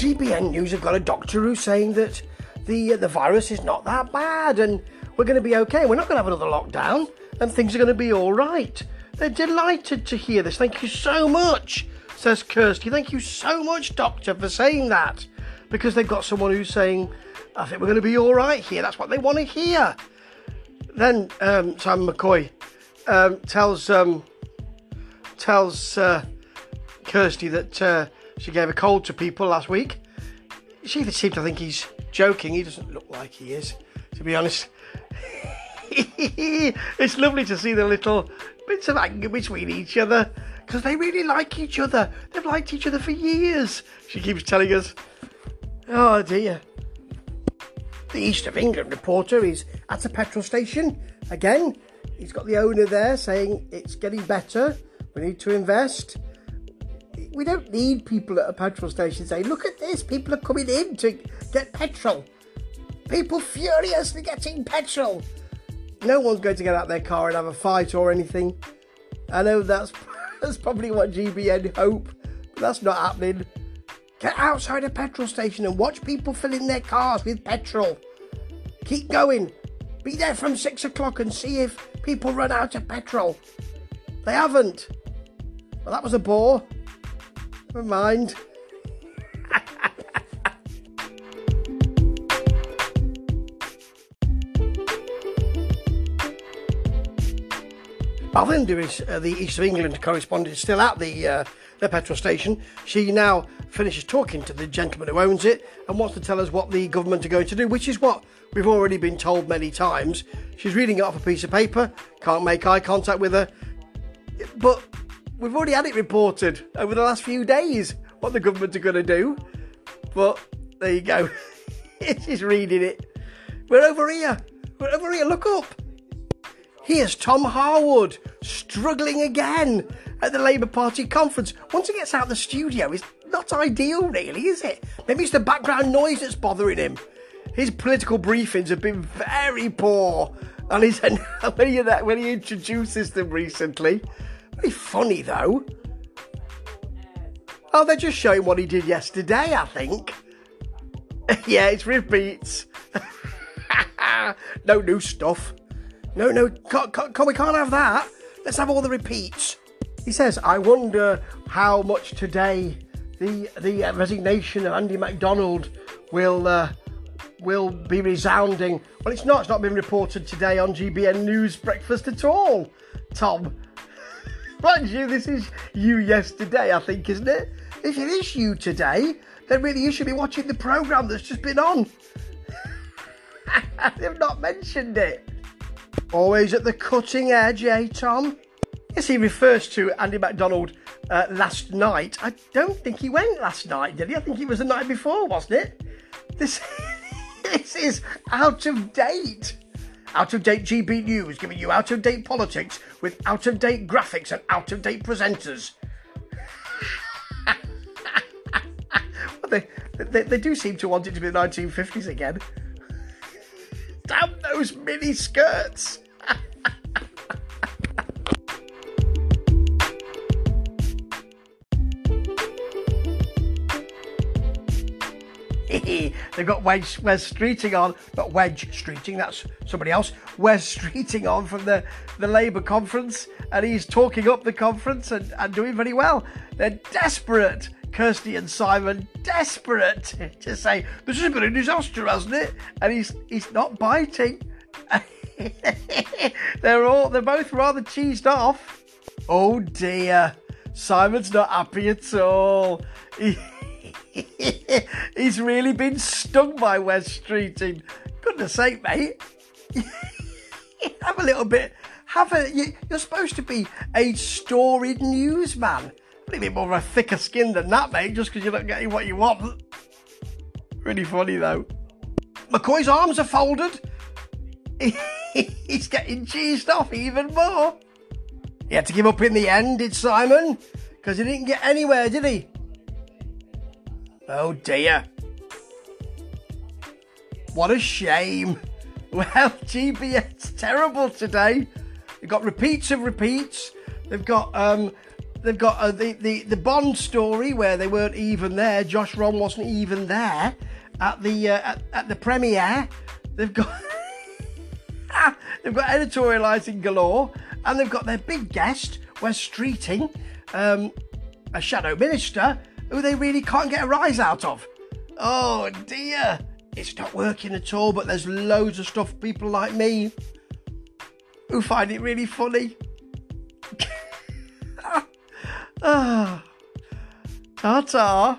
GBN News have got a doctor who's saying that the uh, the virus is not that bad and we're going to be okay. We're not going to have another lockdown and things are going to be all right. They're delighted to hear this. Thank you so much, says Kirsty. Thank you so much, Doctor, for saying that. Because they've got someone who's saying, I think we're going to be all right here. That's what they want to hear. Then um, Sam McCoy um, tells um, tells uh, Kirsty that uh, she gave a cold to people last week. She even seems to think he's joking. He doesn't look like he is, to be honest. it's lovely to see the little bits of anger between each other because they really like each other. They've liked each other for years. She keeps telling us. Oh dear. The East of England reporter is at a petrol station again. He's got the owner there saying it's getting better. We need to invest. We don't need people at a petrol station saying, look at this, people are coming in to get petrol. People furiously getting petrol. No one's going to get out their car and have a fight or anything. I know that's, that's probably what GBN hope, but that's not happening. Get outside a petrol station and watch people filling their cars with petrol. Keep going. Be there from six o'clock and see if people run out of petrol. They haven't. Well, that was a bore. Never mind. Ballinder is uh, the East of England correspondent, still at the uh, the petrol station. She now finishes talking to the gentleman who owns it and wants to tell us what the government are going to do, which is what we've already been told many times. She's reading it off a piece of paper, can't make eye contact with her, but we've already had it reported over the last few days what the government are going to do. But there you go. She's reading it. We're over here. We're over here. Look up. Here's Tom Harwood struggling again at the Labour Party conference. Once he gets out of the studio, it's not ideal, really, is it? Maybe it's the background noise that's bothering him. His political briefings have been very poor, and he's when he when he introduces them recently, very funny though. Oh, they're just showing what he did yesterday, I think. yeah, it's repeats. no new stuff. No, no, can't, can't, we can't have that. Let's have all the repeats. He says, I wonder how much today the the uh, resignation of Andy McDonald will uh, will be resounding. Well, it's not. It's not been reported today on GBN News Breakfast at all, Tom. Mind you, this is you yesterday, I think, isn't it? If it is you today, then really you should be watching the programme that's just been on. They've not mentioned it. Always at the cutting edge, eh, Tom? Yes, he refers to Andy McDonald uh, last night. I don't think he went last night, did he? I think he was the night before, wasn't it? This, this is out of date. Out of date GB News giving you out of date politics with out of date graphics and out of date presenters. well, they, they, they do seem to want it to be the 1950s again. Damn those mini skirts! They've got Wedge, Wes Streeting on, not Wedge Streeting, that's somebody else. Wes Streeting on from the, the Labour conference, and he's talking up the conference and, and doing very well. They're desperate, Kirsty and Simon, desperate to say, This has been a disaster, hasn't it? And he's he's not biting. they're all they're both rather cheesed off. Oh dear. Simon's not happy at all. He, He's really been stung by Wes Streeting. Goodness sake, mate. have a little bit. Have a. You, are supposed to be a storied newsman. A little bit more of a thicker skin than that, mate, just because you're not getting what you want. Really funny, though. McCoy's arms are folded. He's getting cheesed off even more. He had to give up in the end, did Simon? Because he didn't get anywhere, did he? Oh dear. What a shame. Well, GBN's terrible today. They've got repeats of repeats. They've got um, They've got uh, the, the the Bond story where they weren't even there. Josh Ron wasn't even there at the uh, at, at the premiere. They've got they've got editorialising galore, and they've got their big guest Wes Streeting, um, a shadow minister who they really can't get a rise out of. Oh dear, it's not working at all. But there's loads of stuff people like me who find it really funny. ah, ta ta.